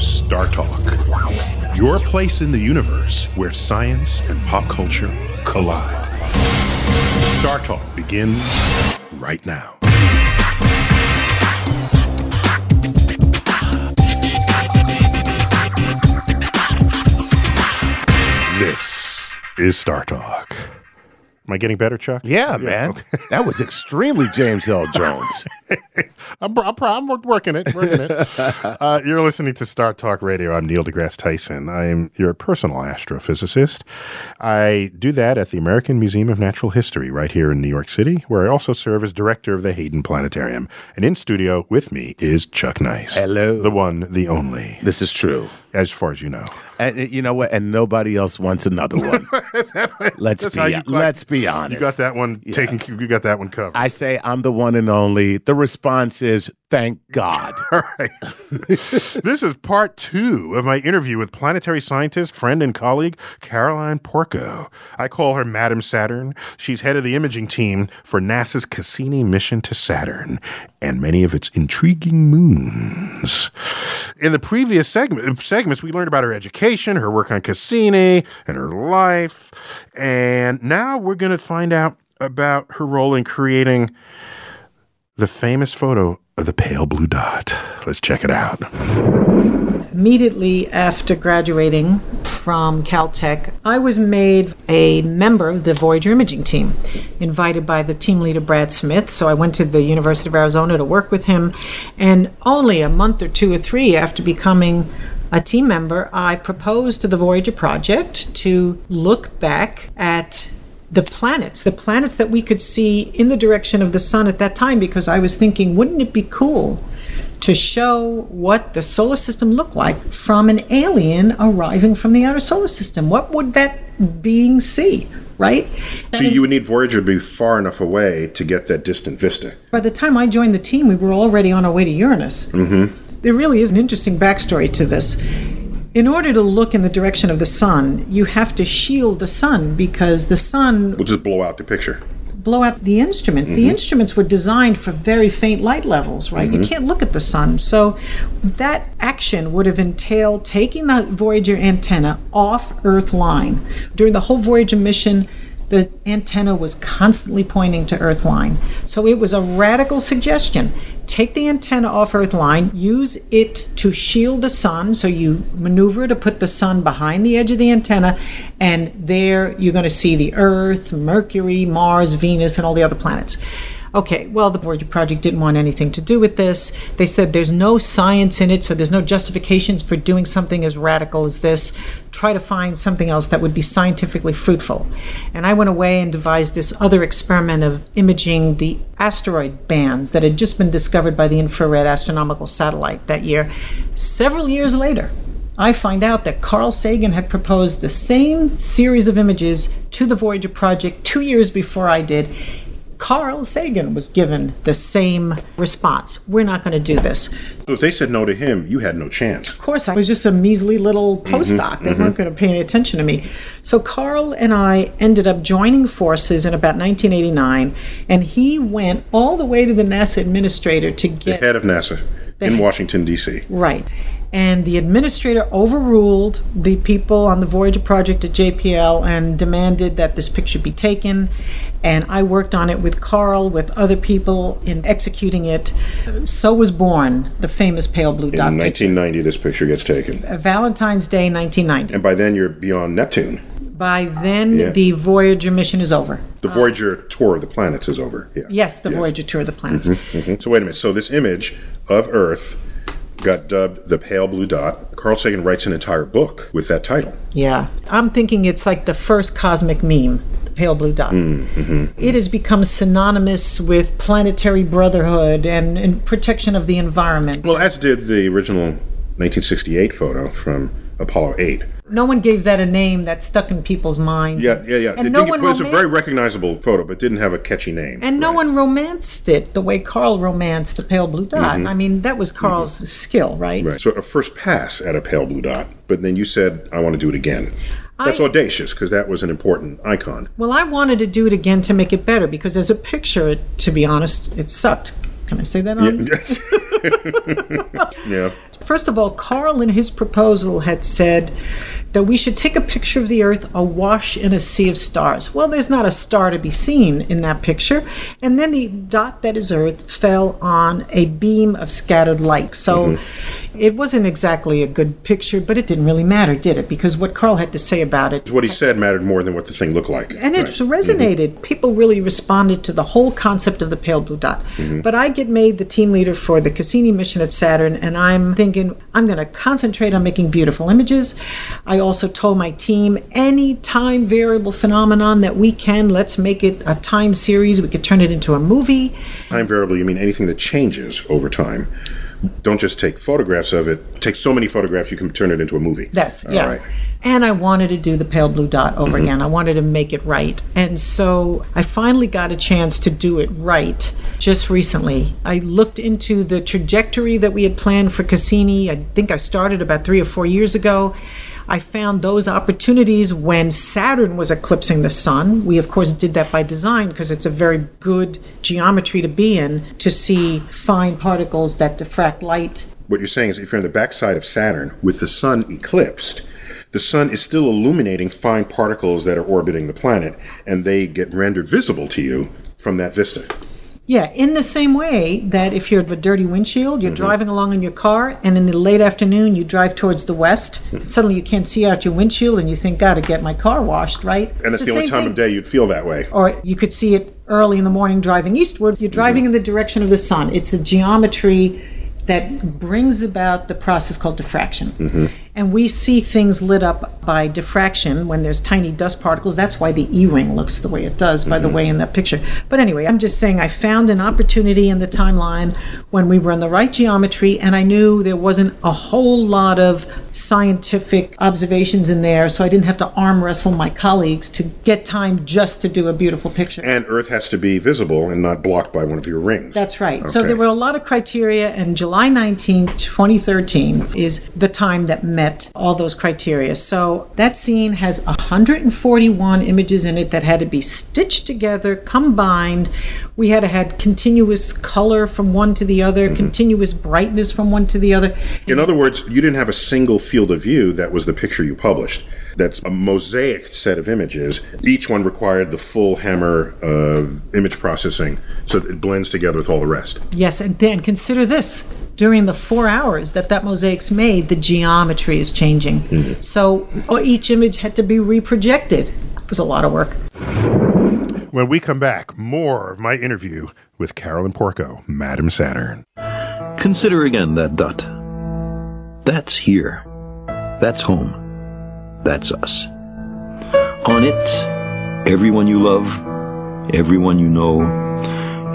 Star Talk, your place in the universe where science and pop culture collide. Star Talk begins right now. This is Star Talk. Am I getting better, Chuck? Yeah, man. okay. That was extremely James Earl Jones. I'm, I'm, I'm working it, working it. Uh, you're listening to Star Talk Radio. I'm Neil deGrasse Tyson. I am your personal astrophysicist. I do that at the American Museum of Natural History right here in New York City, where I also serve as director of the Hayden Planetarium. And in studio with me is Chuck Nice. Hello. The one, the only, this is true. as far as you know. And uh, you know what? And nobody else wants another one. let's That's be let's be honest. You got that one taken. You got that one covered. I say I'm the one and only. The response is thank God. All right. this is part two of my interview with planetary scientist, friend, and colleague Carolyn Porco. I call her Madam Saturn. She's head of the imaging team for NASA's Cassini mission to Saturn and many of its intriguing moons. In the previous segment, segments, we learned about her education, her work on Cassini, and her life. And now we're going to find out about her role in creating the famous photo of the pale blue dot. Let's check it out. Immediately after graduating from Caltech, I was made a member of the Voyager imaging team, invited by the team leader Brad Smith. So I went to the University of Arizona to work with him. And only a month or two or three after becoming a team member, I proposed to the Voyager project to look back at the planets, the planets that we could see in the direction of the sun at that time, because I was thinking, wouldn't it be cool to show what the solar system looked like from an alien arriving from the outer solar system? What would that being see, right? So you would need Voyager to be far enough away to get that distant vista. By the time I joined the team, we were already on our way to Uranus. Mm-hmm. There really is an interesting backstory to this. In order to look in the direction of the sun, you have to shield the sun because the sun We'll just blow out the picture. blow out the instruments. The mm-hmm. instruments were designed for very faint light levels, right? You mm-hmm. can't look at the sun. So that action would have entailed taking the Voyager antenna off Earth line. During the whole Voyager mission, the antenna was constantly pointing to Earth line. So it was a radical suggestion. Take the antenna off Earth line, use it to shield the sun. So you maneuver to put the sun behind the edge of the antenna, and there you're going to see the Earth, Mercury, Mars, Venus, and all the other planets. Okay, well, the Voyager Project didn't want anything to do with this. They said there's no science in it, so there's no justifications for doing something as radical as this. Try to find something else that would be scientifically fruitful. And I went away and devised this other experiment of imaging the asteroid bands that had just been discovered by the Infrared Astronomical Satellite that year. Several years later, I find out that Carl Sagan had proposed the same series of images to the Voyager project two years before I did. Carl Sagan was given the same response. We're not going to do this. So if they said no to him, you had no chance. Of course, I was just a measly little mm-hmm, postdoc. They mm-hmm. weren't going to pay any attention to me. So Carl and I ended up joining forces in about 1989, and he went all the way to the NASA administrator to get The head of NASA in Washington, D.C. Right. And the administrator overruled the people on the Voyager project at JPL and demanded that this picture be taken. And I worked on it with Carl, with other people in executing it. So was born the famous pale blue dot In picture. 1990, this picture gets taken. Uh, Valentine's Day 1990. And by then, you're beyond Neptune. By then, Yeah. the Voyager mission is over. The uh, Voyager tour of the planets is over. Yeah. Yes, the Voyager tour of the mm-hmm, planets. Mhm. So wait a minute. So this image of Earth got dubbed the pale blue dot. Carl Sagan writes an entire book with that title. Yeah. I'm thinking it's like the first cosmic meme, the pale blue dot. Mm, mm-hmm. It has become synonymous with planetary brotherhood and, and protection of the environment. Well, as did the original 1968 photo from Apollo 8. No one gave that a name that stuck in people's minds. Yeah, yeah, yeah. And It no one but it's a very recognizable photo, but didn't have a catchy name. and no Right. one romanced it the way Carl romanced the pale blue dot. Mm-hmm. I mean, that was mm-hmm. Carl's skill, right? Right. So a first pass at a pale blue dot, but then you said, I want to do it again. That's I- audacious because that was an important icon. Well, I wanted to do it again to make it better because as a picture, it, to be honest, it sucked. Can I say that on? Yes. yeah. First of all, Carl in his proposal had said that we should take a picture of the Earth awash in a sea of stars. Well, there's not a star to be seen in that picture. And then the dot that is Earth fell on a beam of scattered light. So mm-hmm. It wasn't exactly a good picture, but it didn't really matter, did it? Because what Carl had to say about it What he said mattered more than what the thing looked like. and it Right. Mm-hmm. resonated. People really responded to the whole concept of the pale blue dot. Mm-hmm. But I get made the team leader for the Cassini mission at Saturn, and I'm thinking I'm going to concentrate on making beautiful images. I also told my team any time variable phenomenon that we can, let's make it a time series. We could turn it into a movie. Time variable, you mean anything that changes over time. Don't just take photographs of it. Take so many photographs you can turn it into a movie. Yes, All yeah. right. And I wanted to do the pale blue dot over mm-hmm. again. I wanted to make it right. And so I finally got a chance to do it right just recently. I looked into the trajectory that we had planned for Cassini. I think I started about 3 or 4 years ago. I found those opportunities when Saturn was eclipsing the sun. We, of course, did that by design because it's a very good geometry to be in to see fine particles that diffract light What you're saying is if you're on the backside of Saturn with the sun eclipsed, the sun is still illuminating fine particles that are orbiting the planet, and they get rendered visible to you from that vista. Yeah, in the same way that if you're a dirty windshield, Mm-hmm. you're driving along in your car, and in the late afternoon you drive towards the west, Mm-hmm. suddenly you can't see out your windshield, and you think, "Got to get my car washed," right? And it's the, only time of day you'd feel that way. Or you could see it early in the morning driving eastward. You're driving in the direction of the sun. It's a geometry that brings about the process called diffraction. And we see things lit up by diffraction when there's tiny dust particles. That's why the E ring looks the way it does, by the mm-hmm. way, in that picture. But anyway, I'm just saying I found an opportunity in the timeline when we were in the right geometry, and I knew there wasn't a whole lot of scientific observations in there, so I didn't have to arm wrestle my colleagues to get time just to do a beautiful picture. And Earth has to be visible and not blocked by one of your rings. That's right. So there were a lot of criteria, and July 19th, 2013 is the time that met all those criteria. So that scene has 141 images in it that had to be stitched together, combined. We had to have continuous color from one to the other, mm-hmm. continuous brightness from one to the other. In other words, you didn't have a single field of view that was the picture you published. That's a mosaic set of images. Each one required the full hammer of image processing so it blends together with all the rest. Yes, and then consider this. During the four hours that that mosaic's made, the geometry is changing. So uh, each image had to be reprojected. It was a lot of work. When we come back, more of my interview with Carolyn Porco, Madam Saturn. Consider again that dot. That's here. That's home. That's us. On it, everyone you love, everyone you know,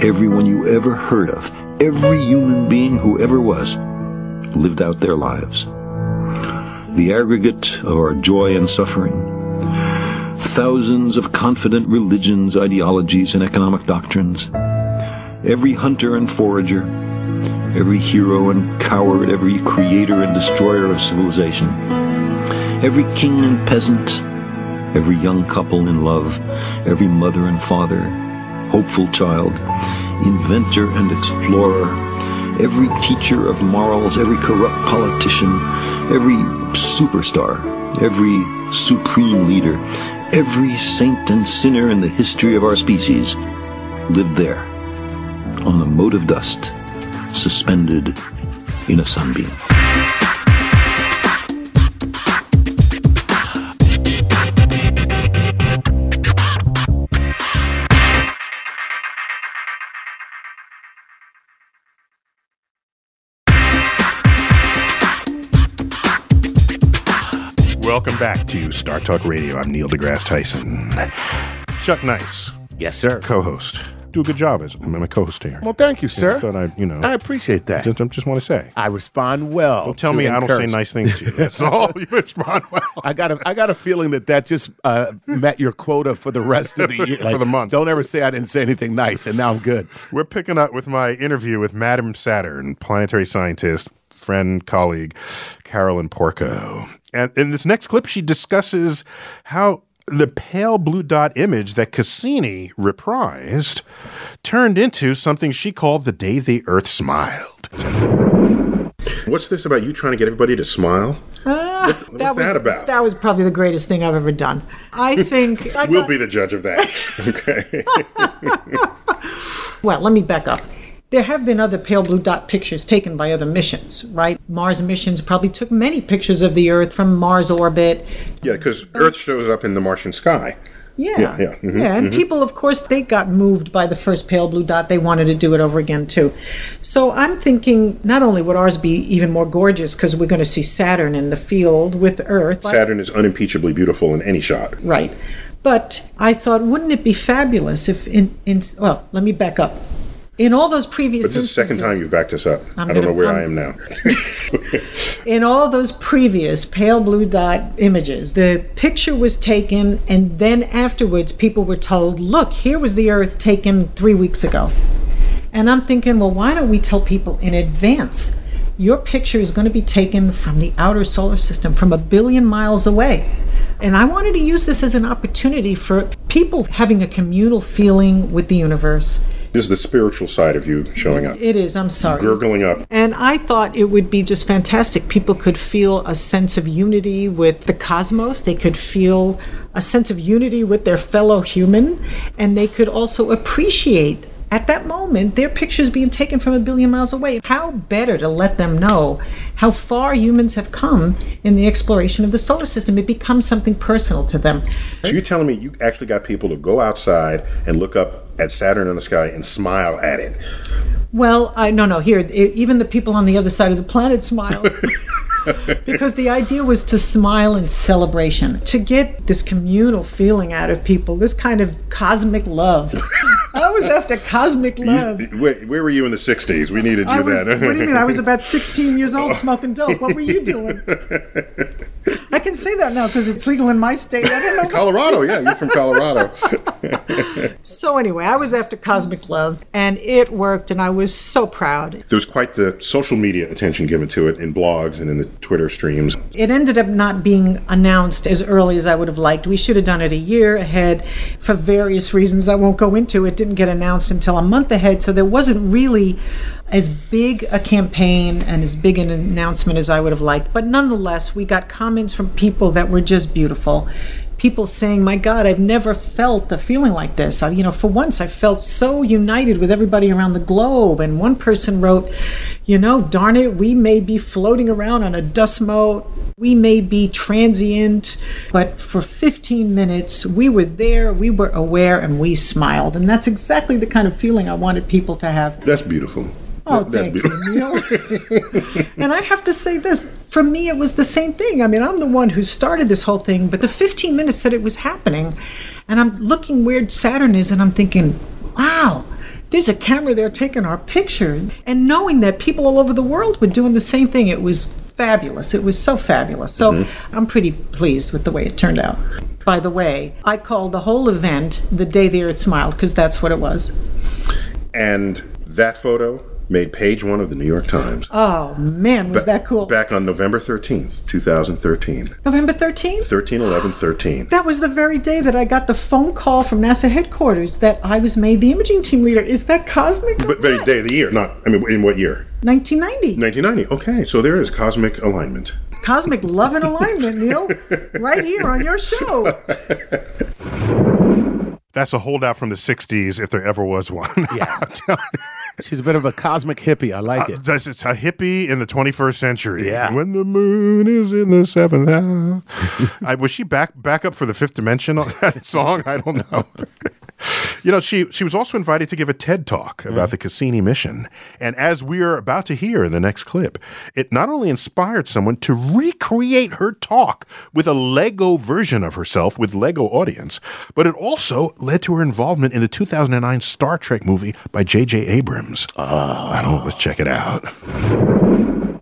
everyone you ever heard of, every human being who ever was, lived out their lives. the aggregate of our joy and suffering. Thousands of confident religions, ideologies, and economic doctrines. Every hunter and forager, every hero and coward, every creator and destroyer of civilization. Every king and peasant, every young couple in love, every mother and father, hopeful child, inventor and explorer, every teacher of morals, every corrupt politician, every superstar, every supreme leader, every saint and sinner in the history of our species lived there, on a mote of dust, suspended in a sunbeam. Welcome back to Star Talk Radio. I'm Neil deGrasse Tyson. Chuck Nice, Yes, sir. co-host. Do a good job as I'm a co-host here. Well, thank you, sir. Thought I, you know, I appreciate that. just, just want to say. I respond well. Don't tell to me I don't say nice things to you. That's all. You respond well. I got a, I got a feeling that that just uh, met your quota for the rest of the year. For the month. Don't ever say I didn't say anything nice, and now I'm good. We're picking up with my interview with Madam Saturn, planetary scientist, friend, colleague, Carolyn Porco. And in this next clip, she discusses how the pale blue dot image that Cassini reprised turned into something she called the day the Earth smiled. What's this about you trying to get everybody to smile? Ah, what what's that, was, about? That was probably the greatest thing I've ever done. I think. I we'll got- be the judge of that. okay. Well, let me back up. There have been other pale blue dot pictures taken by other missions, right? Mars missions probably took many pictures of the Earth from Mars orbit. yeah, because Earth shows up in the Martian sky. Yeah. Yeah, yeah, mhm, and people, of course, they got moved by the first pale blue dot. They wanted to do it over again, too. So I'm thinking not only would ours be even more gorgeous because we're going to see Saturn in the field with Earth. Saturn is unimpeachably beautiful in any shot. Right. But I thought, wouldn't it be fabulous if in, in well, let me back up. In all those previous But this is the second time you've backed us up. I'm I don't gonna- know where I'm- I am now. in all those previous pale blue dot images, the picture was taken, and then afterwards, people were told, look, here was the Earth taken three weeks ago. And I'm thinking, well, why don't we tell people in advance? Your picture is going to be taken from the outer solar system, from a billion miles away. And I wanted to use this as an opportunity for people having a communal feeling with the universe. This is the spiritual side of you showing up, It is, I'm sorry. gurgling up. And I thought it would be just fantastic. People could feel a sense of unity with the cosmos. They could feel a sense of unity with their fellow human. And they could also appreciate at that moment their picture is being taken from a billion miles away. How better to let them know how far humans have come in the exploration of the solar system? It becomes something personal to them. So you're telling me you actually got people to go outside and look up at Saturn in the sky and smile at it? Well, I no no here even the people on the other side of the planet smiled. because the idea was to smile in celebration, to get this communal feeling out of people, this kind of cosmic love. I was after cosmic love. Where, where were you in the '60s? We needed you was, then. what do you mean? I was about 16 years old smoking dope. What were you doing? I can say that now because it's legal in my state. I don't know. Colorado, yeah, you're from Colorado. So, anyway, I was after cosmic love and it worked, and I was so proud. there was quite the social media attention given to it in blogs and in the Twitter streams. It ended up not being announced as early as I would have liked. We should have done it a year ahead for various reasons I won't go into. It didn't get announced until a month ahead, so there wasn't really as big a campaign and as big an announcement as I would have liked. But nonetheless, we got comments from people that were just beautiful. People saying, "My God, I've never felt a feeling like this. I, you know, for once, I felt so united with everybody around the globe." And one person wrote, "You know, darn it, we may be floating around on a dust mote. We may be transient, but for 15 minutes, we were there, we were aware, and we smiled." And that's exactly the kind of feeling I wanted people to have. That's beautiful. Oh, that's thank beautiful. you, Neil. and I have to say this for me, it was the same thing. I mean, I'm the one who started this whole thing, but the 15 minutes that it was happening, and I'm looking where Saturn is, and I'm thinking, wow. There's a camera there taking our picture, and knowing that people all over the world were doing the same thing, it was fabulous. It was so fabulous. So mm-hmm. I'm pretty pleased with the way it turned out. By the way, I called the whole event the day the Earth smiled because that's what it was. And that photo made page one of the New York Times. Oh man, was that cool? Back on November 13th, 2013. November 13th? 13, 11, 13. That was the very day that I got the phone call from NASA headquarters that I was made the imaging team leader. Is that cosmic? But very day of the year, not, I mean, in what year? 1990. 1990. Okay, so there is cosmic alignment. Cosmic love and alignment, Neil. right here on your show. That's a holdout from the 60s, if there ever was one. Yeah. She's a bit of a cosmic hippie. I like uh, it. That's it's a hippie in the 21st century. Yeah. When the moon is in the seventh house. I, was she back back up for the fifth dimension on that song? I don't know. You know, she she was also invited to give a TED talk about mm. the Cassini mission, and as we are about to hear in the next clip, it not only inspired someone to recreate her talk with a Lego version of herself with Lego audience, but it also led to her involvement in the 2009 Star Trek movie by J.J. Abrams. I don't. Let's check it out.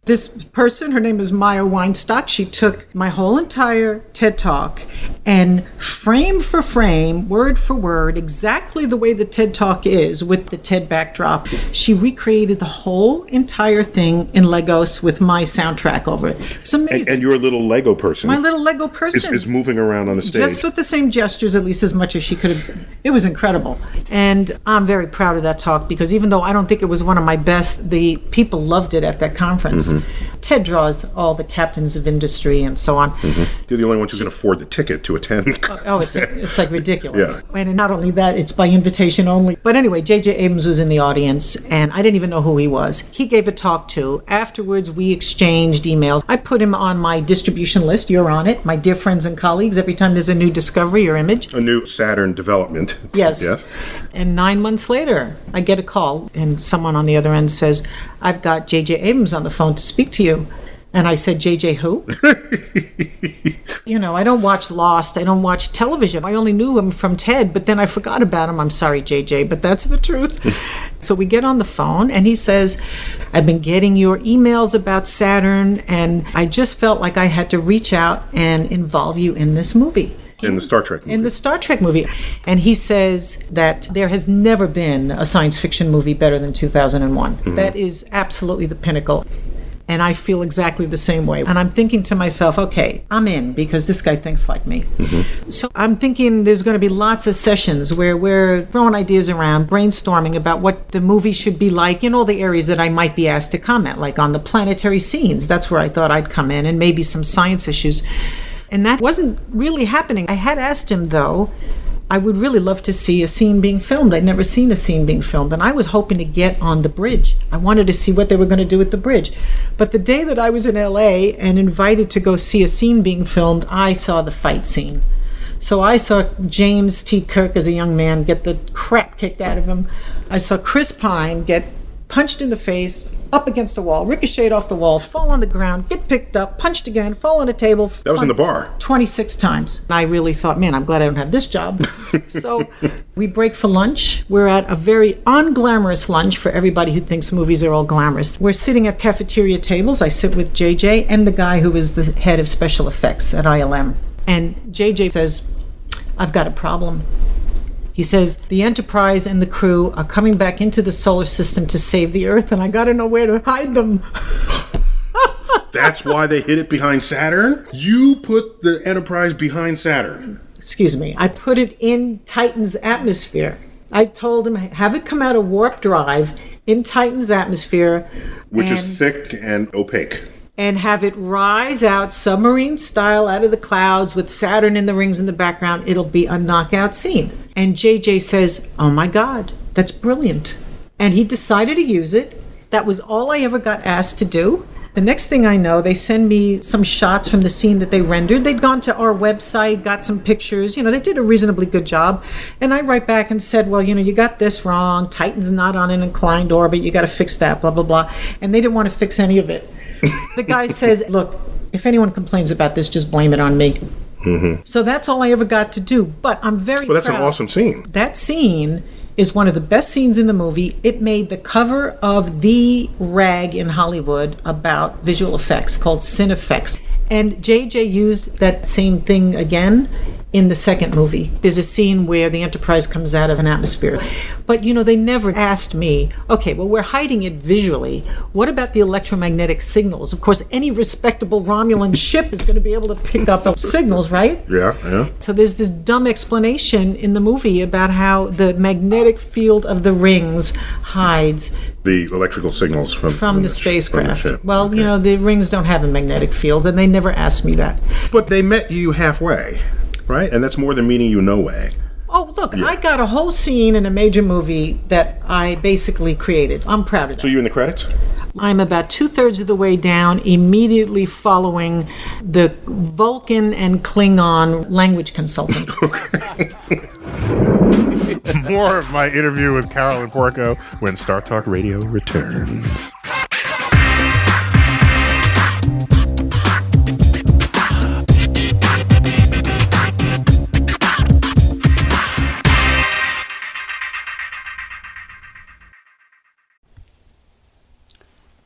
This person, her name is Maia Weinstock. She took my whole entire TED Talk and frame for frame, word for word, exactly the way the TED Talk is with the TED backdrop. She recreated the whole entire thing in Legos with my soundtrack over it. It's amazing. And, and your little Lego person my little Lego person. is moving around on the stage. Just with the same gestures, at least as much as she could have. It was incredible. And I'm very proud of that talk because even though I don't think it was one of my best, the people loved it at that conference. Mm-hmm. TED draws all the captains of industry and so on. Mm-hmm. You're the only one who can afford the ticket to attend. Oh, it's, it's like ridiculous. Yeah. And not only that, it's by invitation only. But anyway, J.J. Abrams was in the audience, and I didn't even know who he was. He gave a talk too. Afterwards, we exchanged emails. I put him on my distribution list. You're on it. My dear friends and colleagues, every time there's a new discovery or image, a new Saturn development. Yes. Yes. And nine months later, I get a call, and someone on the other end says, I've got J.J. Abrams on the phone to speak to you. And I said, JJ who? you know, I don't watch Lost. I don't watch television. I only knew him from TED, but then I forgot about him. I'm sorry, JJ, but that's the truth. so we get on the phone, and he says, I've been getting your emails about Saturn, and I just felt like I had to reach out and involve you in this movie In the Star Trek movie. in the Star Trek movie. And he says that there has never been a science fiction movie better than 2001. Mm-hmm. That is absolutely the pinnacle. And I feel exactly the same way. And I'm thinking to myself, okay, I'm in because this guy thinks like me. Mm-hmm. So I'm thinking there's going to be lots of sessions where we're throwing ideas around, brainstorming about what the movie should be like in all the areas that I might be asked to comment, like on the planetary scenes. That's where I thought I'd come in, and maybe some science issues. And that wasn't really happening. I had asked him, though, I would really love to see a scene being filmed. I'd never seen a scene being filmed, and I was hoping to get on the bridge. I wanted to see what they were going to do with the bridge. But the day that I was in LA and invited to go see a scene being filmed, I saw the fight scene. So I saw James T. Kirk as a young man get the crap kicked out of him. I saw Chris Pine get punched in the face, up against the wall, ricocheted off the wall, fall on the ground, get picked up, punched again, fall on a table. That was in the bar. 26 times. And I really thought, man, I'm glad I don't have this job. so we break for lunch. We're at a very unglamorous lunch for everybody who thinks movies are all glamorous. We're sitting at cafeteria tables. I sit with JJ and the guy who is the head of special effects at ILM. And JJ says, I've got a problem. He says, The Enterprise and the crew are coming back into the solar system to save the Earth, and I gotta know where to hide them. That's why they hid it behind Saturn? You put the Enterprise behind Saturn. excuse me, I put it in Titan's atmosphere. I told him, have it come out of warp drive in Titan's atmosphere. Which is thick and opaque. And have it rise out submarine style out of the clouds with Saturn in the rings in the background. It'll be a knockout scene. And JJ says, Oh my God, that's brilliant. And he decided to use it. That was all I ever got asked to do. The next thing I know, they send me some shots from the scene that they rendered. They'd gone to our website, got some pictures. You know, they did a reasonably good job. And I write back and said, well, you know, you got this wrong. Titan's not on an inclined orbit. You got to fix that, blah, blah, blah. And they didn't want to fix any of it. The guy says, look, if anyone complains about this, just blame it on me. Mm-hmm. So that's all I ever got to do. But I'm very Well, that's an awesome scene. That scene is one of the best scenes in the movie. It made the cover of the rag in Hollywood about visual effects called Cinefex. And JJ used that same thing again in the second movie. There's a scene where the Enterprise comes out of an atmosphere. But, you know, they never asked me, okay, well, we're hiding it visually. What about the electromagnetic signals? Of course, any respectable Romulan ship is going to be able to pick up signals, right? Yeah, yeah. So there's this dumb explanation in the movie about how the magnetic field of the rings hides The electrical signals from from the sh- spacecraft. from the. Well, you know, the rings don't have a magnetic field, and they never asked me that. but they met you halfway, right? And that's more than meeting you no way. Oh, look, I got a whole scene in a major movie that I basically created. I'm proud of that. So you're in the credits? I'm about two thirds of the way down, immediately following the Vulcan and Klingon language consultant. More of my interview with Carolyn Porco when Star Talk Radio returns.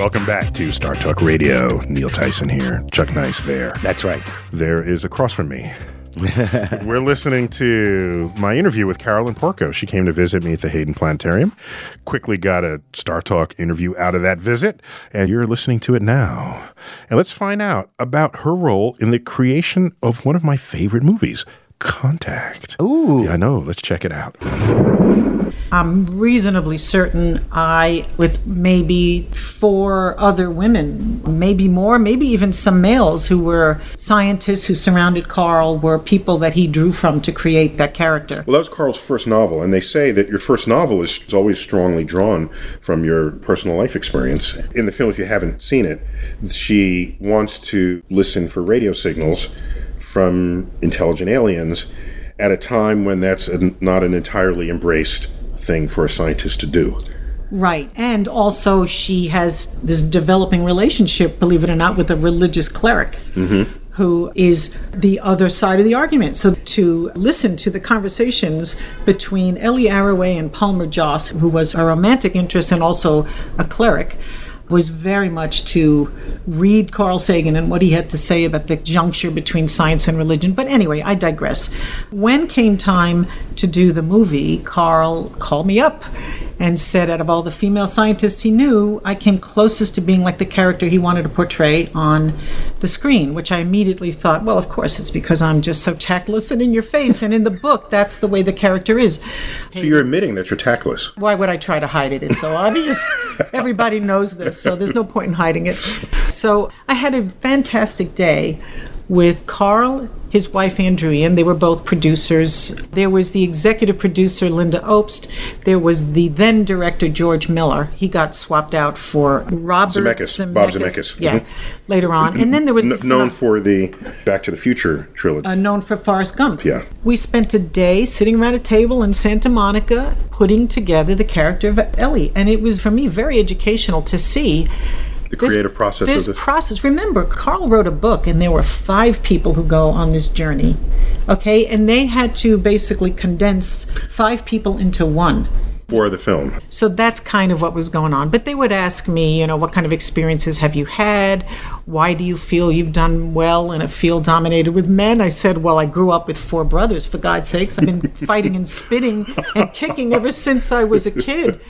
Welcome back to Star Talk Radio. Neil Tyson here. Chuck Nice there. That's right. There is across from me. We're listening to my interview with Carolyn Porco. She came to visit me at the Hayden Planetarium. Quickly got a Star Talk interview out of that visit, and you're listening to it now. And let's find out about her role in the creation of one of my favorite movies, Contact. Ooh. Yeah, I know. Let's check it out. I'm reasonably certain I, with maybe four other women, maybe more, maybe even some males who were scientists who surrounded Carl, were people that he drew from to create that character. Well, that was Carl's first novel, and they say that your first novel is always strongly drawn from your personal life experience. In the film, if you haven't seen it, she wants to listen for radio signals from intelligent aliens at a time when that's a, not an entirely embraced thing for a scientist to do. Right. And also, she has this developing relationship, believe it or not, with a religious cleric. Mm-hmm. Who is the other side of the argument? So, to listen to the conversations between Ellie Arroway and Palmer Joss, who was a romantic interest and also a cleric, was very much to read Carl Sagan and what he had to say about the juncture between science and religion. But anyway, I digress. When came time to do the movie, Carl called me up and said out of all the female scientists he knew, I came closest to being like the character he wanted to portray on the screen, which I immediately thought, well, of course, it's because I'm just so tactless and in your face. And in the book, that's the way the character is. So you're admitting that you're tactless. Why would I try to hide it? It's so obvious. Everybody knows this, so there's no point in hiding it. So I had a fantastic day with Carl, his wife Andrea, and they were both producers. There was the executive producer Lynda Obst. There was the then director George Miller. He got swapped out for Robert Zemeckis, Bob Zemeckis. Yeah, Mhm. later on. And then there was N- the known for the Back to the Future trilogy. uh, known for Forrest Gump. Yeah. We spent a day sitting around a table in Santa Monica putting together the character of Ellie. And it was, for me, very educational to see the creative process this of this. process. Remember, Carl wrote a book, and there were five people who go on this journey. Okay, and they had to basically condense five people into one. for the film. So that's kind of what was going on. But they would ask me, you know, what kind of experiences have you had? Why do you feel you've done well in a field dominated with men? I said, well, I grew up with four brothers, for God's sakes. I've been fighting and spitting and kicking ever since I was a kid.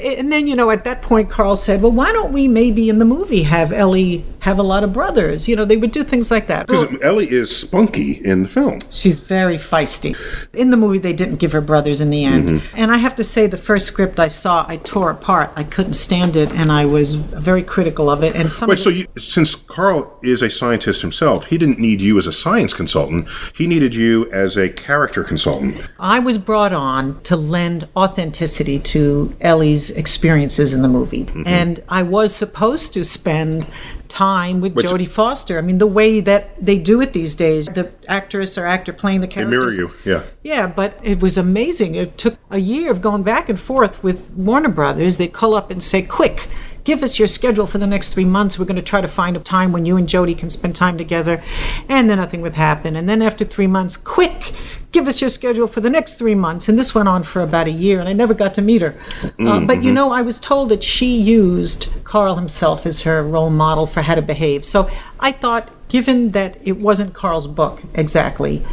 And then, you know, at that point, Carl said, well, why don't we maybe in the movie have Ellie have a lot of brothers? You know, they would do things like that. Because Ellie is spunky in the film. She's very feisty. In the movie, they didn't give her brothers in the end. Mm-hmm. And I have to say, the first script I saw, I tore apart. I couldn't stand it, and I was very critical of it. And some Wait, of so you, since Carl is a scientist himself, he didn't need you as a science consultant. He needed you as a character consultant. I was brought on to lend authenticity to Ellie's experiences in the movie. Mm-hmm. And I was supposed to spend time with so- Jodie Foster. I mean, the way that they do it these days, the actress or actor playing the character. They mirror you, yeah. Yeah, but it was amazing. It took a year of going back and forth with Warner Brothers. They call up and say, quick, give us your schedule for the next three months. We're going to try to find a time when you and Jodie can spend time together. And then nothing would happen. And then after three months, quick, give us your schedule for the next three months. And this went on for about a year, and I never got to meet her. Uh, but you know, I was told that she used Carl himself as her role model for how to behave. So I thought, given that it wasn't Carl's book exactly,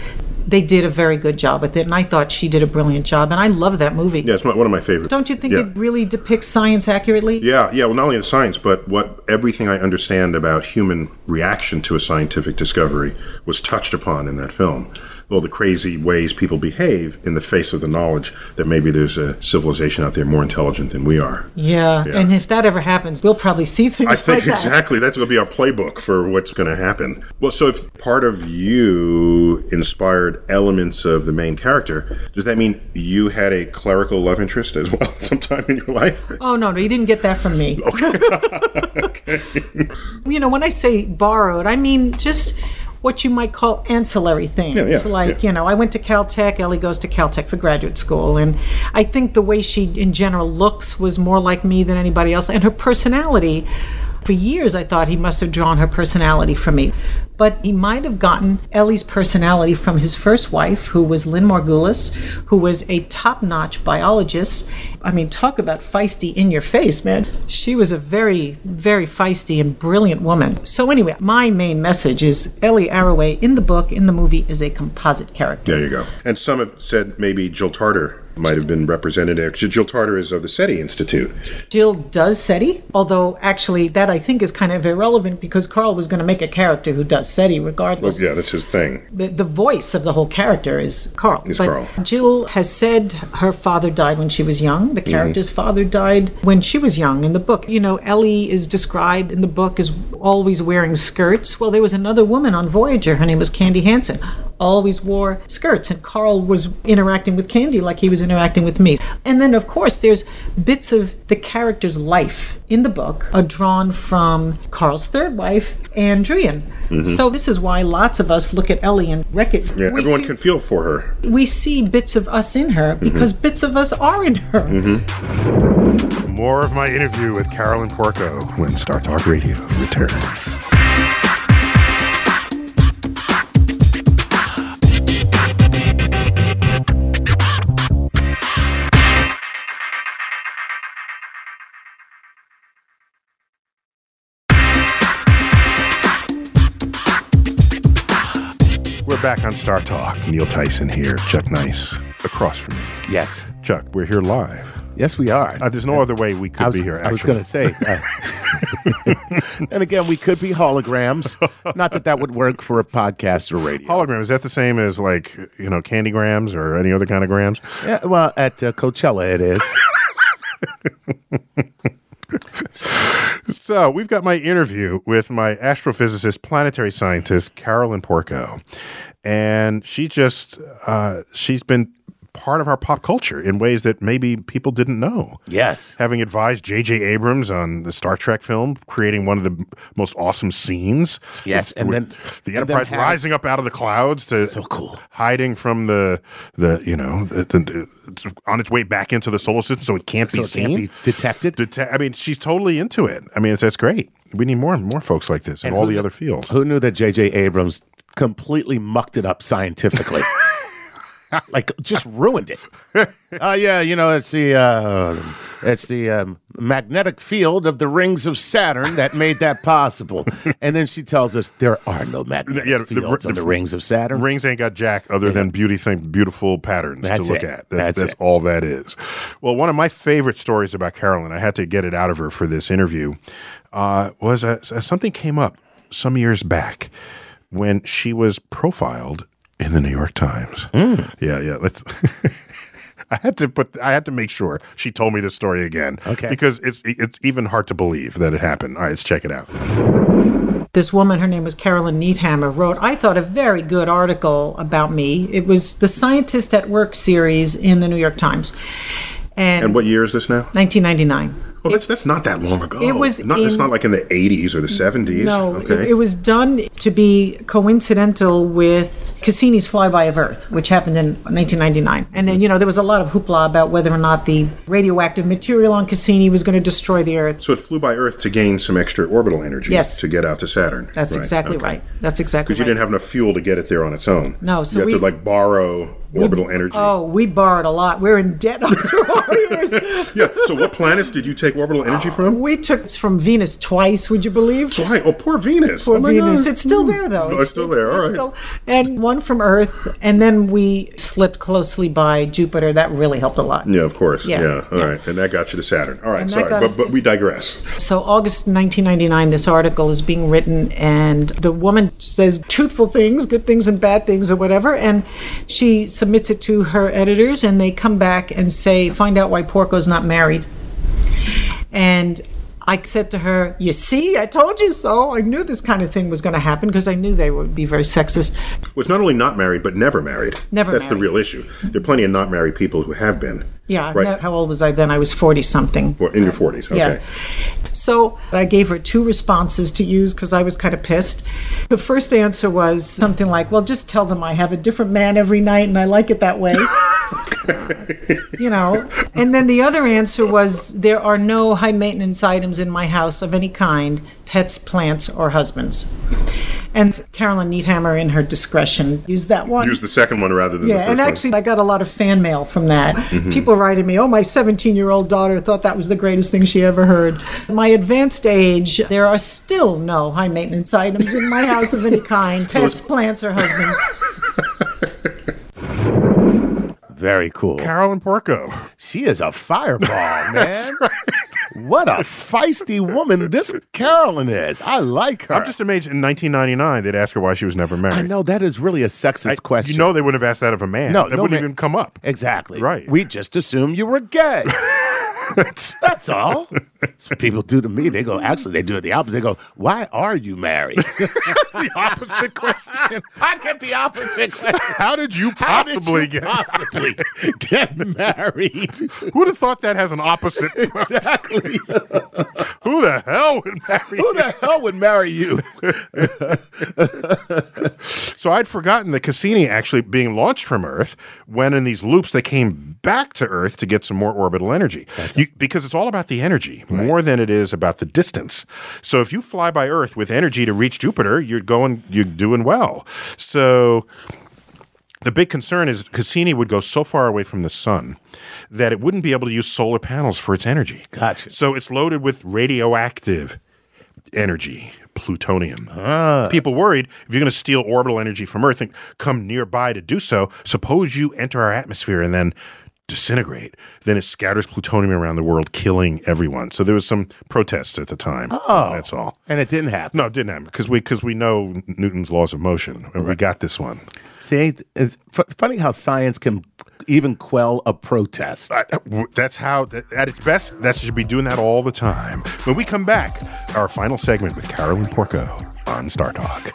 they did a very good job with it, and I thought she did a brilliant job, and I love that movie. Yeah, it's my, one of my favorites. Don't you think yeah. it really depicts science accurately? Yeah, yeah. Well, not only the science, but what everything I understand about human reaction to a scientific discovery was touched upon in that film. All the crazy ways people behave in the face of the knowledge that maybe there's a civilization out there more intelligent than we are. Yeah, Yeah. and if that ever happens, we'll probably see things I think like that. exactly that's going to be our playbook for what's going to happen. Well, so if part of you inspired elements of the main character, does that mean you had a clerical love interest as well sometime in your life? Oh no, no, you didn't get that from me. Okay. You know, when I say borrowed, I mean just what you might call ancillary things. Yeah, yeah, like, yeah. you know, I went to Caltech, Ellie goes to Caltech for graduate school, and I think the way she in general looks was more like me than anybody else, and her personality for years I thought he must have drawn her personality from me. But he might have gotten Ellie's personality from his first wife, who was Lynn Margulis, who was a top notch biologist. I mean, talk about feisty in your face, man. She was a very, very feisty and brilliant woman. So, anyway, my main message is Ellie Arroway in the book, in the movie, is a composite character. There you go. And some have said maybe Jill Tarter might have been represented Jill Tarter is of the SETI Institute. Jill does SETI, although actually that I think is kind of irrelevant because Carl was going to make a character who does SETI regardless. Yeah, that's his thing. the, the voice of the whole character is Carl. Is but Carl. Jill has said her father died when she was young. Mm-hmm. The character's father died when she was young in the book. You know, Ellie is described in the book as always wearing skirts. Well, there was another woman on Voyager. Her name was Candy Hansen. Always wore skirts, and Carl was interacting with Candy like he was interacting with me. And then, of course, there's bits of the character's life in the book are drawn from Carl's third wife, Ann Druyan. So this is why lots of us look at Ellie and wreck it. Mm-hmm. Yeah, we, everyone feel- can feel for her. we see bits of us in her Mm-hmm. because bits of us are in her. More of my interview with Carolyn Porco when Star Talk Radio returns. We're back on Star Talk. Neil Tyson here, Chuck Nice across from me. Yes. Chuck, we're here live Yes, we are. Uh, there's no other way we could was, be here. I was going to say. uh, and again, we could be holograms. Not that that would work for a podcast or radio. hologram is that the same as like you know candygrams or any other kind of grams? Yeah, well, at uh, Coachella, it is. So we've got my interview with my astrophysicist, planetary scientist Carolyn Porco, and she just uh, she's been part of our pop culture in ways that maybe people didn't know. yes. Having advised J.J. Abrams on the Star Trek film, creating one of the most awesome scenes. Yes, with- and with then- the and Enterprise having- rising up out of the clouds to So cool. hiding from the the you know the, the, the- on its way back into the solar system, so it can't So be it seen. can't be detected. Dete- I mean, she's totally into it. I mean, that's great. We need more and more folks like this in all the other fields. Who knew that J.J. Abrams completely mucked it up scientifically? like just ruined it. Oh yeah, you know it's the uh, it's the um, magnetic field of the rings of Saturn that made that possible. and then she tells us there are no magnetic Yeah, the- fields the- on the, the- rings of Saturn. Rings ain't got jack other than beauty thing, beautiful patterns That's to look it. at. That- That's that's it. all that is. Well, one of my favorite stories about Carolyn, I had to get it out of her for this interview, uh, was uh, something came up some years back when she was profiled in the New York Times. Hmm. Yeah, yeah. Let's. I had to put. I had to make sure she told me this story again. Okay. Because it's it's even hard to believe that it happened. All right, let's check it out. this woman, her name was Carolyn Needhammer, wrote, I thought, a very good article about me. It was the Scientist at Work series in the New York Times. And, And what year is this now? 1999. Well, that's that's not that long ago. It was not. it's in- not like in the '80s or the '70s. No, okay. it, it was done to be coincidental with Cassini's Flyby of Earth, which happened in 1999. And then, you know, there was a lot of hoopla about whether or not the radioactive material on Cassini was going to destroy the Earth. so it flew by Earth to gain some extra orbital energy. Yes. To get out to Saturn. That's exactly right. That's exactly right. Because right. you didn't have enough fuel to get it there on its own. No, so you have to like borrow orbital energy. Oh, we borrowed a lot. We're in debt through our years. Yeah. So what planets did you take orbital energy from? We took it from Venus twice, would you believe? Why? Oh, poor Venus. Poor oh Venus. God. It's still there, though. Oh, it's still there. All it's right. and one from Earth, and then we slipped closely by Jupiter. That really helped a lot. Yeah, of course. Yeah. Yeah, All yeah. right. And that got you to Saturn. All right. And sorry, but but we digress. So, August 1999, this article is being written, and the woman says truthful things, good things and bad things, or whatever, and she submits it to her editors, and they come back and say, find out why Porco's not married. And I said to her, You see, I told you so. I knew this kind of thing was going to happen because I knew they would be very sexist. Was not only not married, but never married. Never That's the real issue. There are plenty of not married people who have been. Yeah, Right. no- how old was I then? I was 40 something. In your 40s. Okay. Yeah. So I gave her two responses to use because I was kind of pissed. The first answer was something like, Well, just tell them I have a different man every night and I like it that way. you know. And then the other answer was, There are no high maintenance items in my house of any kind pets, plants, or husbands. And Carolyn Needhammer, in her discretion, used that one. Use the second one rather than the Yeah, first and one. actually, I got a lot of fan mail from that. Mm-hmm. People writing me, "Oh, my 17-year-old daughter thought that was the greatest thing she ever heard." My advanced age, there are still no high maintenance items in my house of any kind, pets, plants, or husbands. Very cool. Carolyn Porco. She is a fireball, man. What a feisty woman this Carolyn is. I like her. I'm just amazed in 1999 they'd ask her why she was never married. I know that is really a sexist I- question. You know they wouldn't have asked that of a man. No, that no wouldn't man- even come up. Exactly. Right. We just assume you were gay. That's all. That's what people do to me. They go, actually, they do it the opposite. They go, why are you married? the opposite question. I get the opposite question. How did you How did possibly you get? possibly get married? Who would have thought that has an opposite? exactly. Who the hell would marry? Who the hell would marry you? So I'd forgotten that Cassini actually being launched from Earth when in these loops they came back to Earth to get some more orbital energy. You- because it's all about the energy more than it is about the distance. So if you fly by Earth with energy to reach Jupiter, you're going you're doing well. So the big concern is Cassini would go so far away from the sun that it wouldn't be able to use solar panels for its energy. Gotcha. So it's loaded with radioactive energy, plutonium. Ah. People worried if you're going to steal orbital energy from Earth and come nearby to do so, suppose you enter our atmosphere and then disintegrate. Then it scatters plutonium around the world, killing everyone. So there was some protests at the time. Oh. that's all. And it didn't happen. No, it didn't happen because we because we know Newton's laws of motion, and we got this one. See, it's f- funny how science can even quell a protest. I- That's how, at its best, that should be doing that all the time. When we come back, our final segment with Carolyn Porco on Star Talk.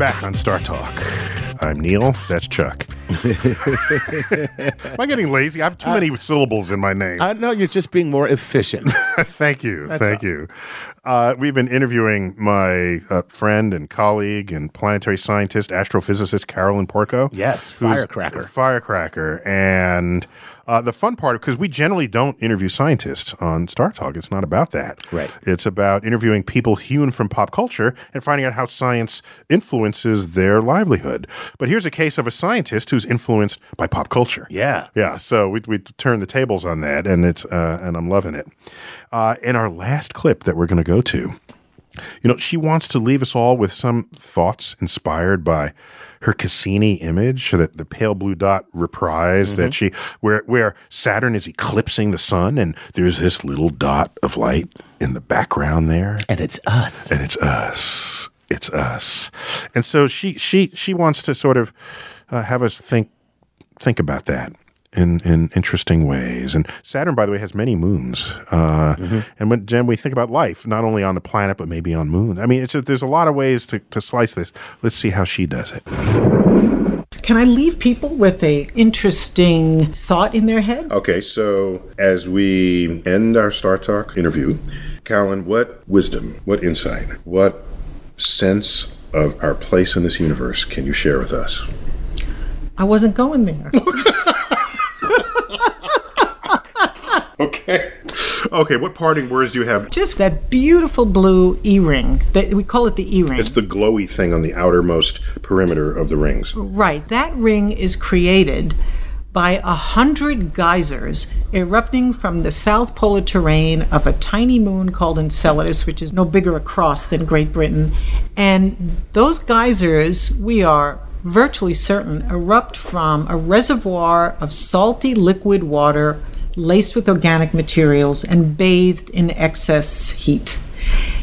Back on Star Talk. I'm Neil. That's Chuck. Am I getting lazy? I have too many syllables in my name. I know you're just being more efficient. thank you. thank you. Uh, we've been interviewing my uh, friend and colleague and planetary scientist, astrophysicist Carolyn Porco. Yes, firecracker. Firecracker. And uh, the fun part, because we generally don't interview scientists on Star Talk, it's not about that. Right. It's about interviewing people hewn from pop culture and finding out how science influences their livelihood. But here's a case of a scientist who's influenced by pop culture. Yeah. Yeah, so we we turned the tables on that, and it's uh, and I'm loving it. Uh, in our last clip that we're going to go to, you know, she wants to leave us all with some thoughts inspired by her Cassini image, that the pale blue dot reprise that she where where Saturn is eclipsing the sun, and there's this little dot of light in the background there, and it's us. and it's us. It's us. And so she she she wants to sort of uh, have us think think about that in in interesting ways. And Saturn, by the way, has many moons. Uh, And when Jen, we think about life, not only on the planet but maybe on moon. I mean, it's a, there's a lot of ways to to slice this. Let's see how she does it. Can I leave people with a interesting thought in their head? Okay, so as we end our Star Talk interview, Carolyn, what wisdom, what insight, what sense of our place in this universe can you share with us? I wasn't going there. Okay. Okay, what parting words do you have? Just that beautiful blue E-ring. That we call it the E-ring. It's the glowy thing on the outermost perimeter of the rings. Right. That ring is created by a hundred geysers erupting from the south polar terrain of a tiny moon called Enceladus, which is no bigger across than Great Britain. And those geysers, we are virtually certain, erupt from a reservoir of salty liquid water laced with organic materials and bathed in excess heat.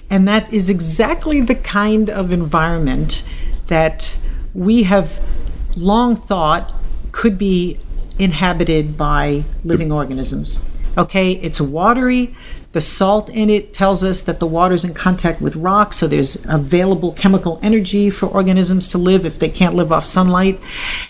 And that is exactly the kind of environment that we have long thought could be inhabited by living organisms. Okay, it's watery. The salt in it tells us that the water's in contact with rock, so there's available chemical energy for organisms to live if they can't live off sunlight.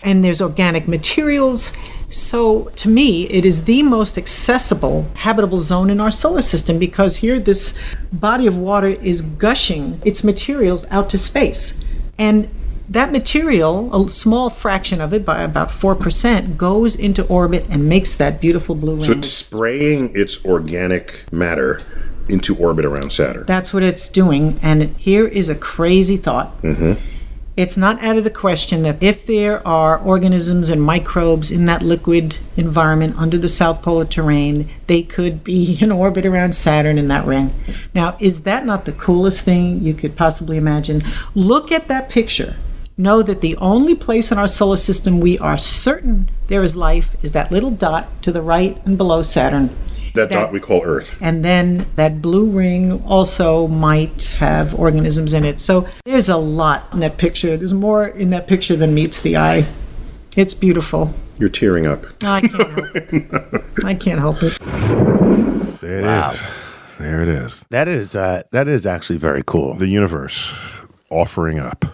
And there's organic materials. So, to me, it is the most accessible habitable zone in our solar system because here this body of water is gushing its materials out to space. And that material, a small fraction of it, by about 4%, goes into orbit and makes that beautiful blue ring. So it's spraying its organic matter into orbit around Saturn. That's what it's doing. And here is a crazy thought. Mm-hmm. It's not out of the question that if there are organisms and microbes in that liquid environment under the South Polar terrain, they could be in orbit around Saturn in that ring. Now, is that not the coolest thing you could possibly imagine? Look at that picture. Know that the only place in our solar system we are certain there is life is that little dot to the right and below Saturn. That that- dot we call Earth. And then that blue ring also might have organisms in it. So there's a lot in that picture. There's more in that picture than meets the eye. It's beautiful. You're tearing up. I can't help it. I can't help it. There it is. Wow. There it is. That is uh, that is actually very cool. The universe offering up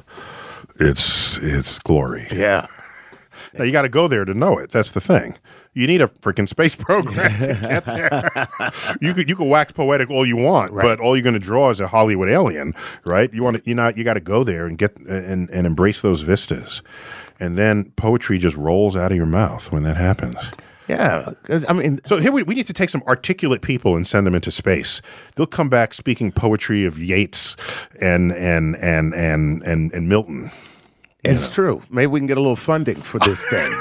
its its glory. Yeah. Now you got to go there to know it. That's the thing. You need a freaking space program to get there. you could you could wax poetic all you want, but all you're going to draw is a Hollywood alien, right? You want to you know you got to go there and get and and embrace those vistas, and then poetry just rolls out of your mouth when that happens. Yeah. I mean, So here we, we need to take some articulate people and send them into space. They'll come back speaking poetry of Yeats and and and and and, and Milton. It's true. Maybe we can get a little funding for this thing.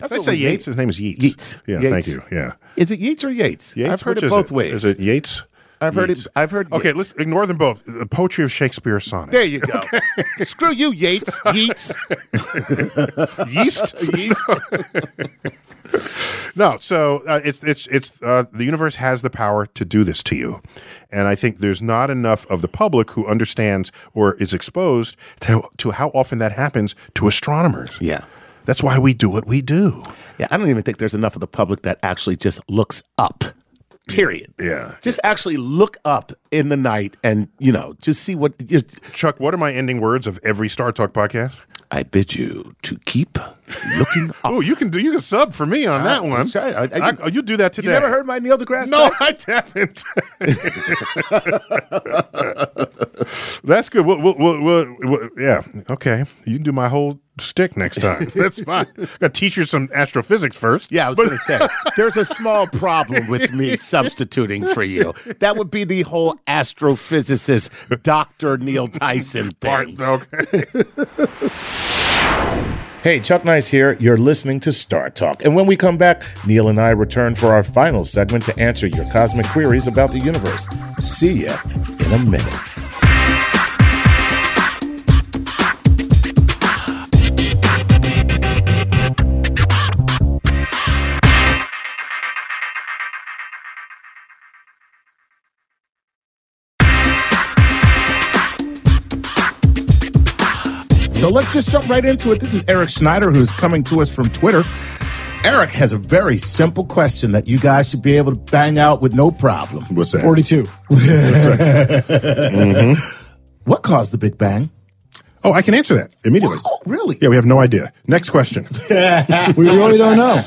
Did I say Yates? His name is Yeats. Yeats. Yeah, Yates. thank you. Yeah. Is it Yeats or Yates? Yates? I've heard it both ways. Is it Yates? I've heard Yeats. it. I've heard. Okay, Yates. let's ignore them both. The poetry of Shakespeare sonnet. There you go. Screw you, Yates. Yeats. Yeast. Yeast. No, so uh, it's it's it's uh, the universe has the power to do this to you, and I think there's not enough of the public who understands or is exposed to to how often that happens to astronomers. Yeah. that's why we do what we do. Yeah, I don't even think there's enough of the public that actually just looks up. Period. Yeah. Just actually look up in the night and, you know, just see what. Chuck, what are my ending words of every Star Talk podcast? I bid you to keep looking up. Oh, you can do you can sub for me on that one. sorry, I- I- I- you do that today. you never heard my Neil deGrasse No? I haven't. That's good. We'll, we'll, we'll, yeah. Okay. You can do my whole stick next time. That's fine. Got to teach you some astrophysics first. Yeah, I was going to say there's a small problem with me substituting for you. That would be the whole astrophysicist Dr. Neil Tyson Part, thing. okay. Hey, Chuck Nice here. You're listening to Star Talk. And when we come back, Neil and I return for our final segment to answer your cosmic queries about the universe. See ya in a minute. So let's just jump right into it. This is Eric Schneider, who's coming to us from Twitter. Eric has a very simple question that you guys should be able to bang out with no problem. What's that? 42. Mm-hmm. Mm-hmm. What caused the Big Bang? Oh, I can answer that immediately. Oh, really? Yeah, we have no idea. Next question. We really don't know.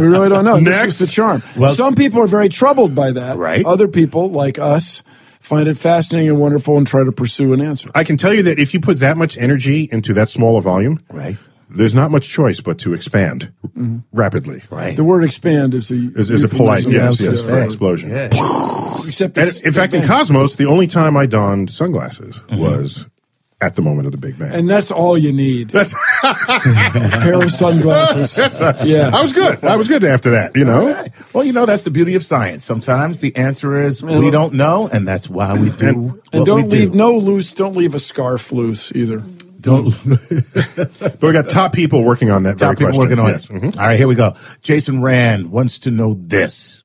We really don't know. Next. This is the charm. Well, Some people are very troubled by that. Right. Other people, like us, find it fascinating and wonderful and try to pursue an answer. I can tell you that if you put that much energy into that small a volume, Right. there's not much choice but to expand mm-hmm. rapidly. Right. The word expand is a Is, is a polite euphemism. yes, yes, right. explosion. Yeah. Except And in fact, in Cosmos, the only time I donned sunglasses mm-hmm. was at the moment of the Big Bang. and that's all you need. That's, a pair of sunglasses. that's uh, Yeah. I was good. I was good after that. You know. Right. Well, you know, that's the beauty of science. Sometimes the answer is we don't know, and that's why we do And what don't we do. leave no loose. Don't leave a scarf loose either. Don't But we got top people working on that. Top very people question. working on Yes. it. Mhm. All right, here we go. Jason Rand wants to know this.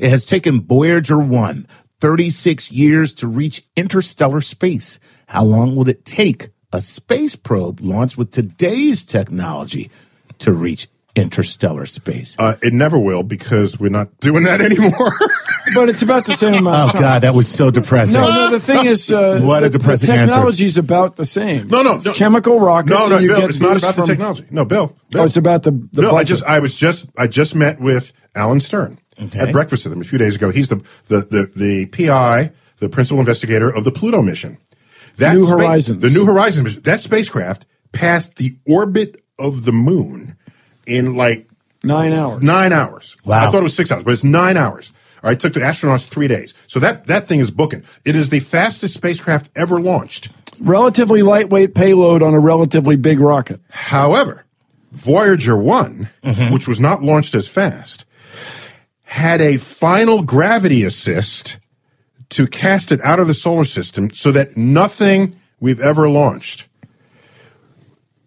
It has taken Voyager 1 36 years to reach interstellar space. How long will it take a space probe launched with today's technology to reach interstellar space? Uh, it never will because we're not doing that anymore. But it's about the same amount. oh, of time. God, that was so depressing. No, no. The thing is, uh, What a depressing the answer. technology is about the same. no, no, It's no. chemical rockets. no, no, and you Bill. get It's not boosts about the technology. No, Bill. Bill. Oh, it's about the the Bill, I just, I was just, I just met with Alan Stern. Okay. Had breakfast with him a few days ago. He's the the the, the PI, the principal investigator of the Pluto mission. That New spa- Horizons. the New Horizons mission. That spacecraft passed the orbit of the moon in like nine hours. nine hours. Wow. I thought it was six hours, but it's nine hours. All right, it took the astronauts three days. So that that thing is booking. It is the fastest spacecraft ever launched. Relatively lightweight payload on a relatively big rocket. However, Voyager one, mm-hmm. which was not launched as fast, had a final gravity assist to cast it out of the solar system so that nothing we've ever launched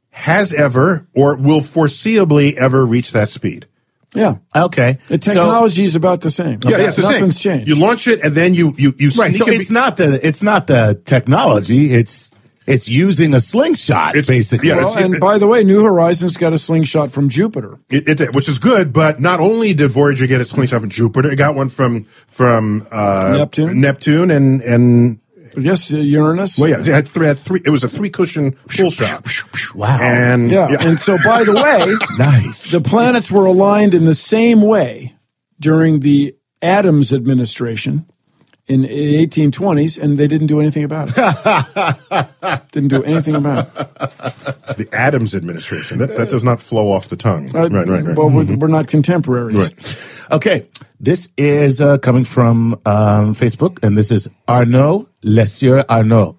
has ever or will foreseeably ever reach that speed. Yeah. Okay. The So- technology is about the same. Yeah, yeah, it's the Nothing's same. changed. You launch it and then you you you right. So it's be- not the it's not the technology. It's it's using a slingshot It's- basically. yeah, well, it's- and it- by the way, New Horizons got a slingshot from Jupiter. It, it, which is good, but not only did Voyager get a slingshot from Jupiter, it got one from from uh, Neptune? Neptune, and and Yes, uh, Uranus. well, yeah, it had three. Had three it was a three cushion full shot. wow. And Yeah. And so, by the way, nice. the planets were aligned in the same way during the Adams administration in the 1820s, and they didn't do anything about it. didn't do anything about it. the Adams administration that, that does not flow off the tongue. Uh, right, right, right. Well, we're, we're not contemporaries. Right. Okay, this is uh, coming from um, Facebook, and this is Arnaud Lessieur Arnaud.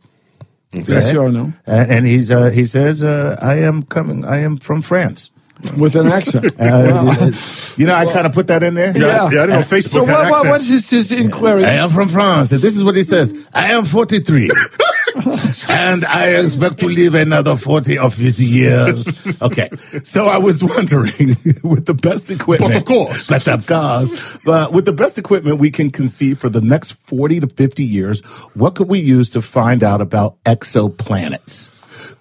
You know. And, and he's uh, he says, uh, "I am coming. I am from France." With an accent. Uh, Wow. you know, I kind of put that in there. Yeah, yeah, I didn't know Facebook So had what, what, what is his inquiry? I am from France. And this is what he says. I am 43. and I expect to live another 40 of his years. Okay. So I was wondering, with the best equipment. But of course. But of course. But with the best equipment we can conceive for the next 40 to 50 years, what could we use to find out about exoplanets?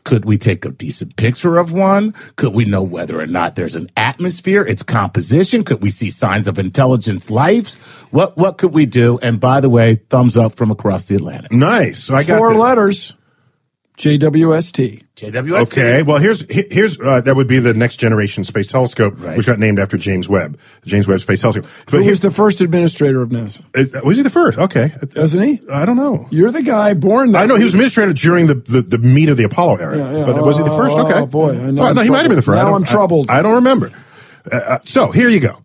Could we take a decent picture of one? Could we know whether or not there's an atmosphere, its composition? Could we see signs of intelligence life? What what could we do? And by the way, thumbs up from across the Atlantic. Nice. So I got Four this. letters. JWST. JWST. Okay, well here's here's uh, that would be the next generation space telescope, Right. which got named after James Webb, the James Webb Space Telescope. But Who here's was the first administrator of NASA? uh, was he the first? Okay, Wasn't he? I don't know. You're the guy born that I know he was administrator during the, the, the meat of the Apollo era, Yeah, yeah. but was he the first? Oh, Okay, boy, I know Oh, I'm no, he might have been the first. I Now don't- I'm troubled. I, I don't remember. Uh, uh, so here you go.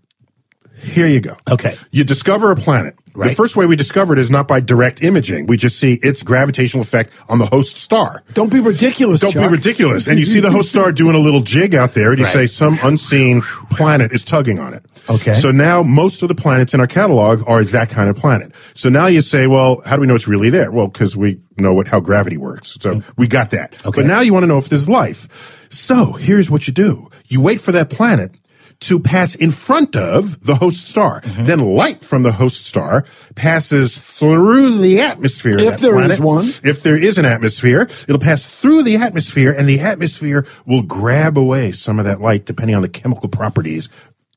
Here you go. Okay. You discover a planet. The first way we discover it is not by direct imaging. We just see its gravitational effect on the host star. Don't be ridiculous, Don't be ridiculous. And you see the host star doing a little jig out there, and you Right. say some unseen planet is tugging on it. Okay. So now most of the planets in our catalog are that kind of planet. So now you say, well, how do we know it's really there? Well, because we know what how gravity works. So mm. we got that. Okay. But now you want to know if there's life. So here's what you do. You wait for that planet to pass in front of the host star. Mm-hmm. Then light from the host star passes through the atmosphere. If there is planet. one. If there is an atmosphere, it'll pass through the atmosphere and the atmosphere will grab away some of that light depending on the chemical properties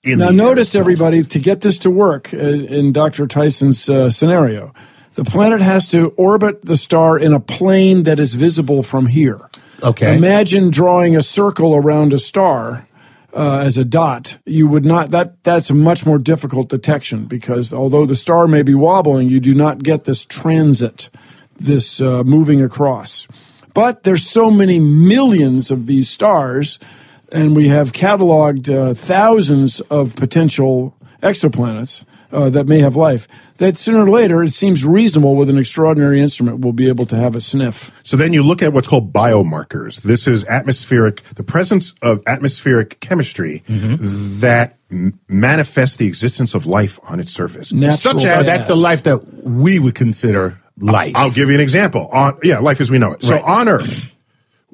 in Now, notice, itself. everybody, to get this to work uh, in Dr. Tyson's uh, scenario, the planet has to orbit the star in a plane that is visible from here. Okay. Imagine drawing a circle around a star uh, as a dot. You would not that that's a much more difficult detection because although the star may be wobbling, you do not get this transit, this uh, moving across. But there's so many millions of these stars, and we have cataloged uh, thousands of potential exoplanets uh, that may have life. That sooner or later, it seems reasonable with an extraordinary instrument, we'll be able to have a sniff. So then you look at what's called biomarkers. This is atmospheric, the presence of atmospheric chemistry Mm-hmm. that manifests the existence of life on its surface. Natural Such as that's the life that we would consider life. I'll give you an example. On yeah, life as we know it. So Right. on Earth,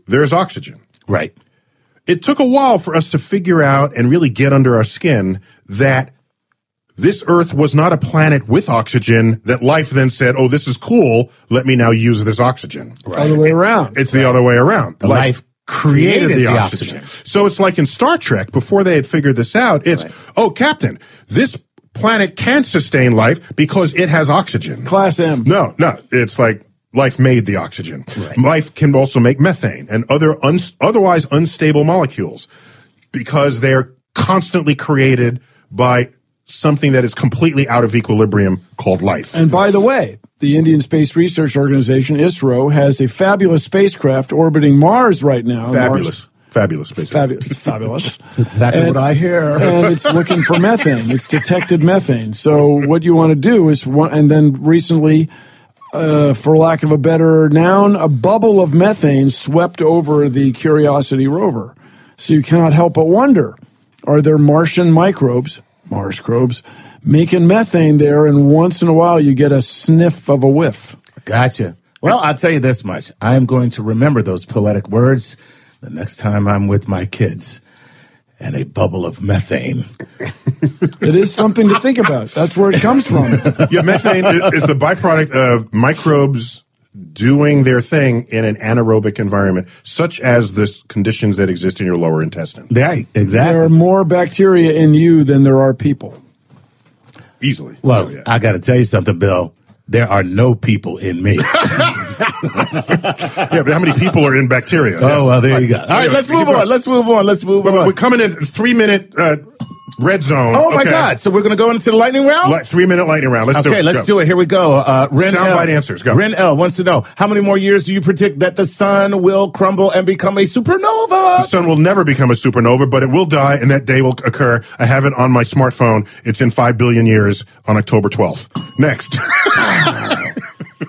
there's oxygen. right. It took a while for us to figure out and really get under our skin that this Earth was not a planet with oxygen that life then said, "Oh, this is cool. Let me now use this oxygen." Other way around. It's the other way around. The life created the oxygen. So it's like in Star Trek, before they had figured this out, it's, oh, Captain, this planet can sustain life because it has oxygen. Class M. No, no, it's like life made the oxygen. Life can also make methane and other uns otherwise unstable molecules because they're constantly created by something that is completely out of equilibrium called life. And by the way, the Indian Space Research Organization, ISRO, has a fabulous spacecraft orbiting Mars right now. fabulous. Mars- Fabulous. Fabulous. It's fabulous. Exactly And- what I hear. and it's looking for methane. It's detected methane. So what you want to do is, one, and then recently, uh, for lack of a better noun, a bubble of methane swept over the Curiosity rover. So you cannot help but wonder: Are there Martian microbes, Mars probes, making methane there? And once in a while, you get a sniff of a whiff. Gotcha. Well, I'll tell you this much. I am going to remember those poetic words the next time I'm with my kids. And a bubble of methane. It is something to think about. That's where it comes from. yeah, methane i- is the byproduct of microbes doing their thing in an anaerobic environment, such as the conditions that exist in your lower intestine. Right, exactly. There are more bacteria in you than there are people. Easily. Well, Oh, yeah. I got to tell you something, Bill. There are no people in me. yeah, but how many people are in bacteria? Oh, well, there you go. All right, let's move on. Let's move on. Let's move on. We're coming in three minute uh, red zone. Oh, my Okay. God. So we're going to go into the lightning round? Three minute lightning round. Let's do Okay, it. let's Go. do it. Here we go. Uh, Ren Soundbite L. answers, go. Ren L wants to know how many more years do you predict that the sun will crumble and become a supernova? The sun will never become a supernova, but it will die, and that day will occur. I have it on my smartphone. It's in five billion years on October 12th. Next.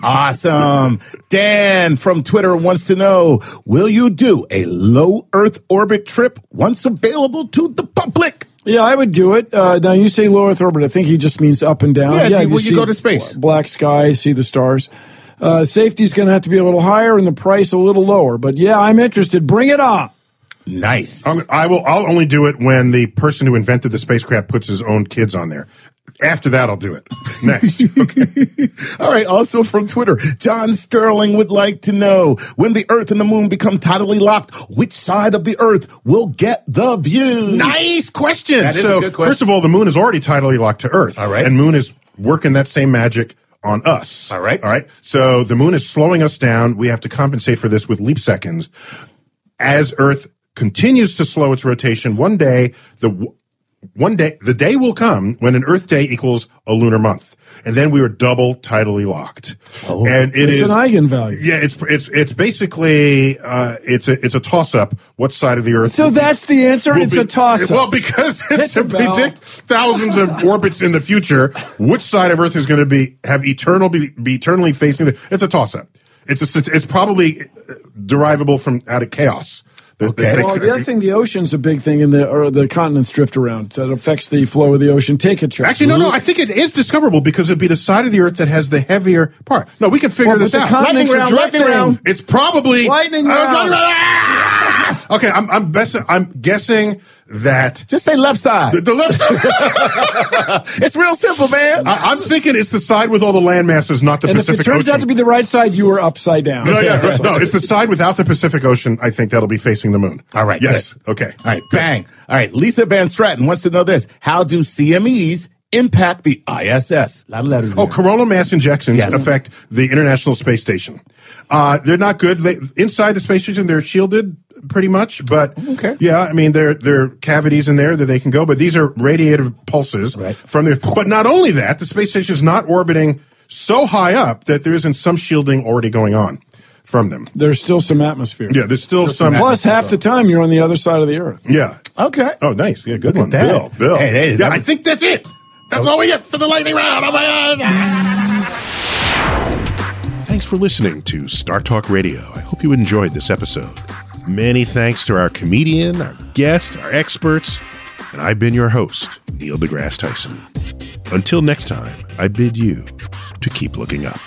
Awesome. Dan from Twitter wants to know Will you do a low Earth orbit trip once available to the public? Yeah, I would do it. Uh, now you say low Earth orbit. I think he just means up and down. Yeah, do- will you see go to space? Black sky, see the stars. Uh, safety's going to have to be a little higher and the price a little lower. But yeah, I'm interested. Bring it on. Nice. I'm- I will. I'll only do it when the person who invented the spacecraft puts his own kids on there. After that, I'll do it. Next. Okay. All right. Also from Twitter, John Sterling would like to know when the Earth and the Moon become tidally locked, which side of the Earth will get the view? nice question. That is a so, good question. first of all, the moon is already tidally locked to Earth. All right. And moon is working that same magic on us. All right. All right. So the moon is slowing us down. We have to compensate for this with leap seconds. As Earth continues to slow its rotation, one day the one day the day will come when an Earth day equals a lunar month, and then we are double tidally locked. and it Oh, It's is an eigenvalue. Yeah, it's it's it's basically uh, it's a it's a toss up. What side of the Earth? So will be- that's the answer? It's be- a toss-up. Well, because it's to Hit the bell. predict thousands of orbits in the future, which side of Earth is going to be have eternal be, be eternally facing the? It's a toss up. It's a it's probably derivable from out of chaos. The- Okay. the- Well, the other thing, the ocean's a big thing, and the or the continents drift around. So it affects the flow of the ocean. Take a check. Actually, no, no. I think it is discoverable because it'd be the side of the Earth that has the heavier part. No, we can figure Well, but this the out. continents Lightning are round, lightning drifting. round. It's probably Lightning Uh, round. ah! Okay, I'm I'm, best, I'm guessing that Just say left side. the, the left. It's real simple, man. I, I'm thinking it's the side with all the land masses, not the And if Pacific it turns Ocean. out to be the right side, you were upside down. no, yeah, right. no, it's the side without the Pacific Ocean. I think that'll be facing the moon. All right, Yes. good. Okay. All right, bang. All right, Lisa Van Stratton wants to know this. How do CMEs impact the ISS? A lot of letters Oh, there. coronal mass ejections Yes. affect the International Space Station. Uh, they're not good. They, inside the space station, they're shielded pretty much, but Okay. yeah, I mean, there there are cavities in there that they can go, but these are radiative pulses Right. from the. But not only that, the space station is not orbiting so high up that there isn't some shielding already going on from them. There's still some atmosphere. Yeah, there's still, some. Plus, half the time you're on the other side of the Earth. Yeah. Okay. Oh, nice. Yeah, good Look one, at that. Bill. Bill. Hey, hey, yeah, that I think that's it. That's all we get for the lightning round. Oh my god! Thanks for listening to Star Talk Radio. I hope you enjoyed this episode. Many thanks to our comedian, our guest, our experts, and I've been your host, Neil deGrasse Tyson. Until next time, I bid you to keep looking up.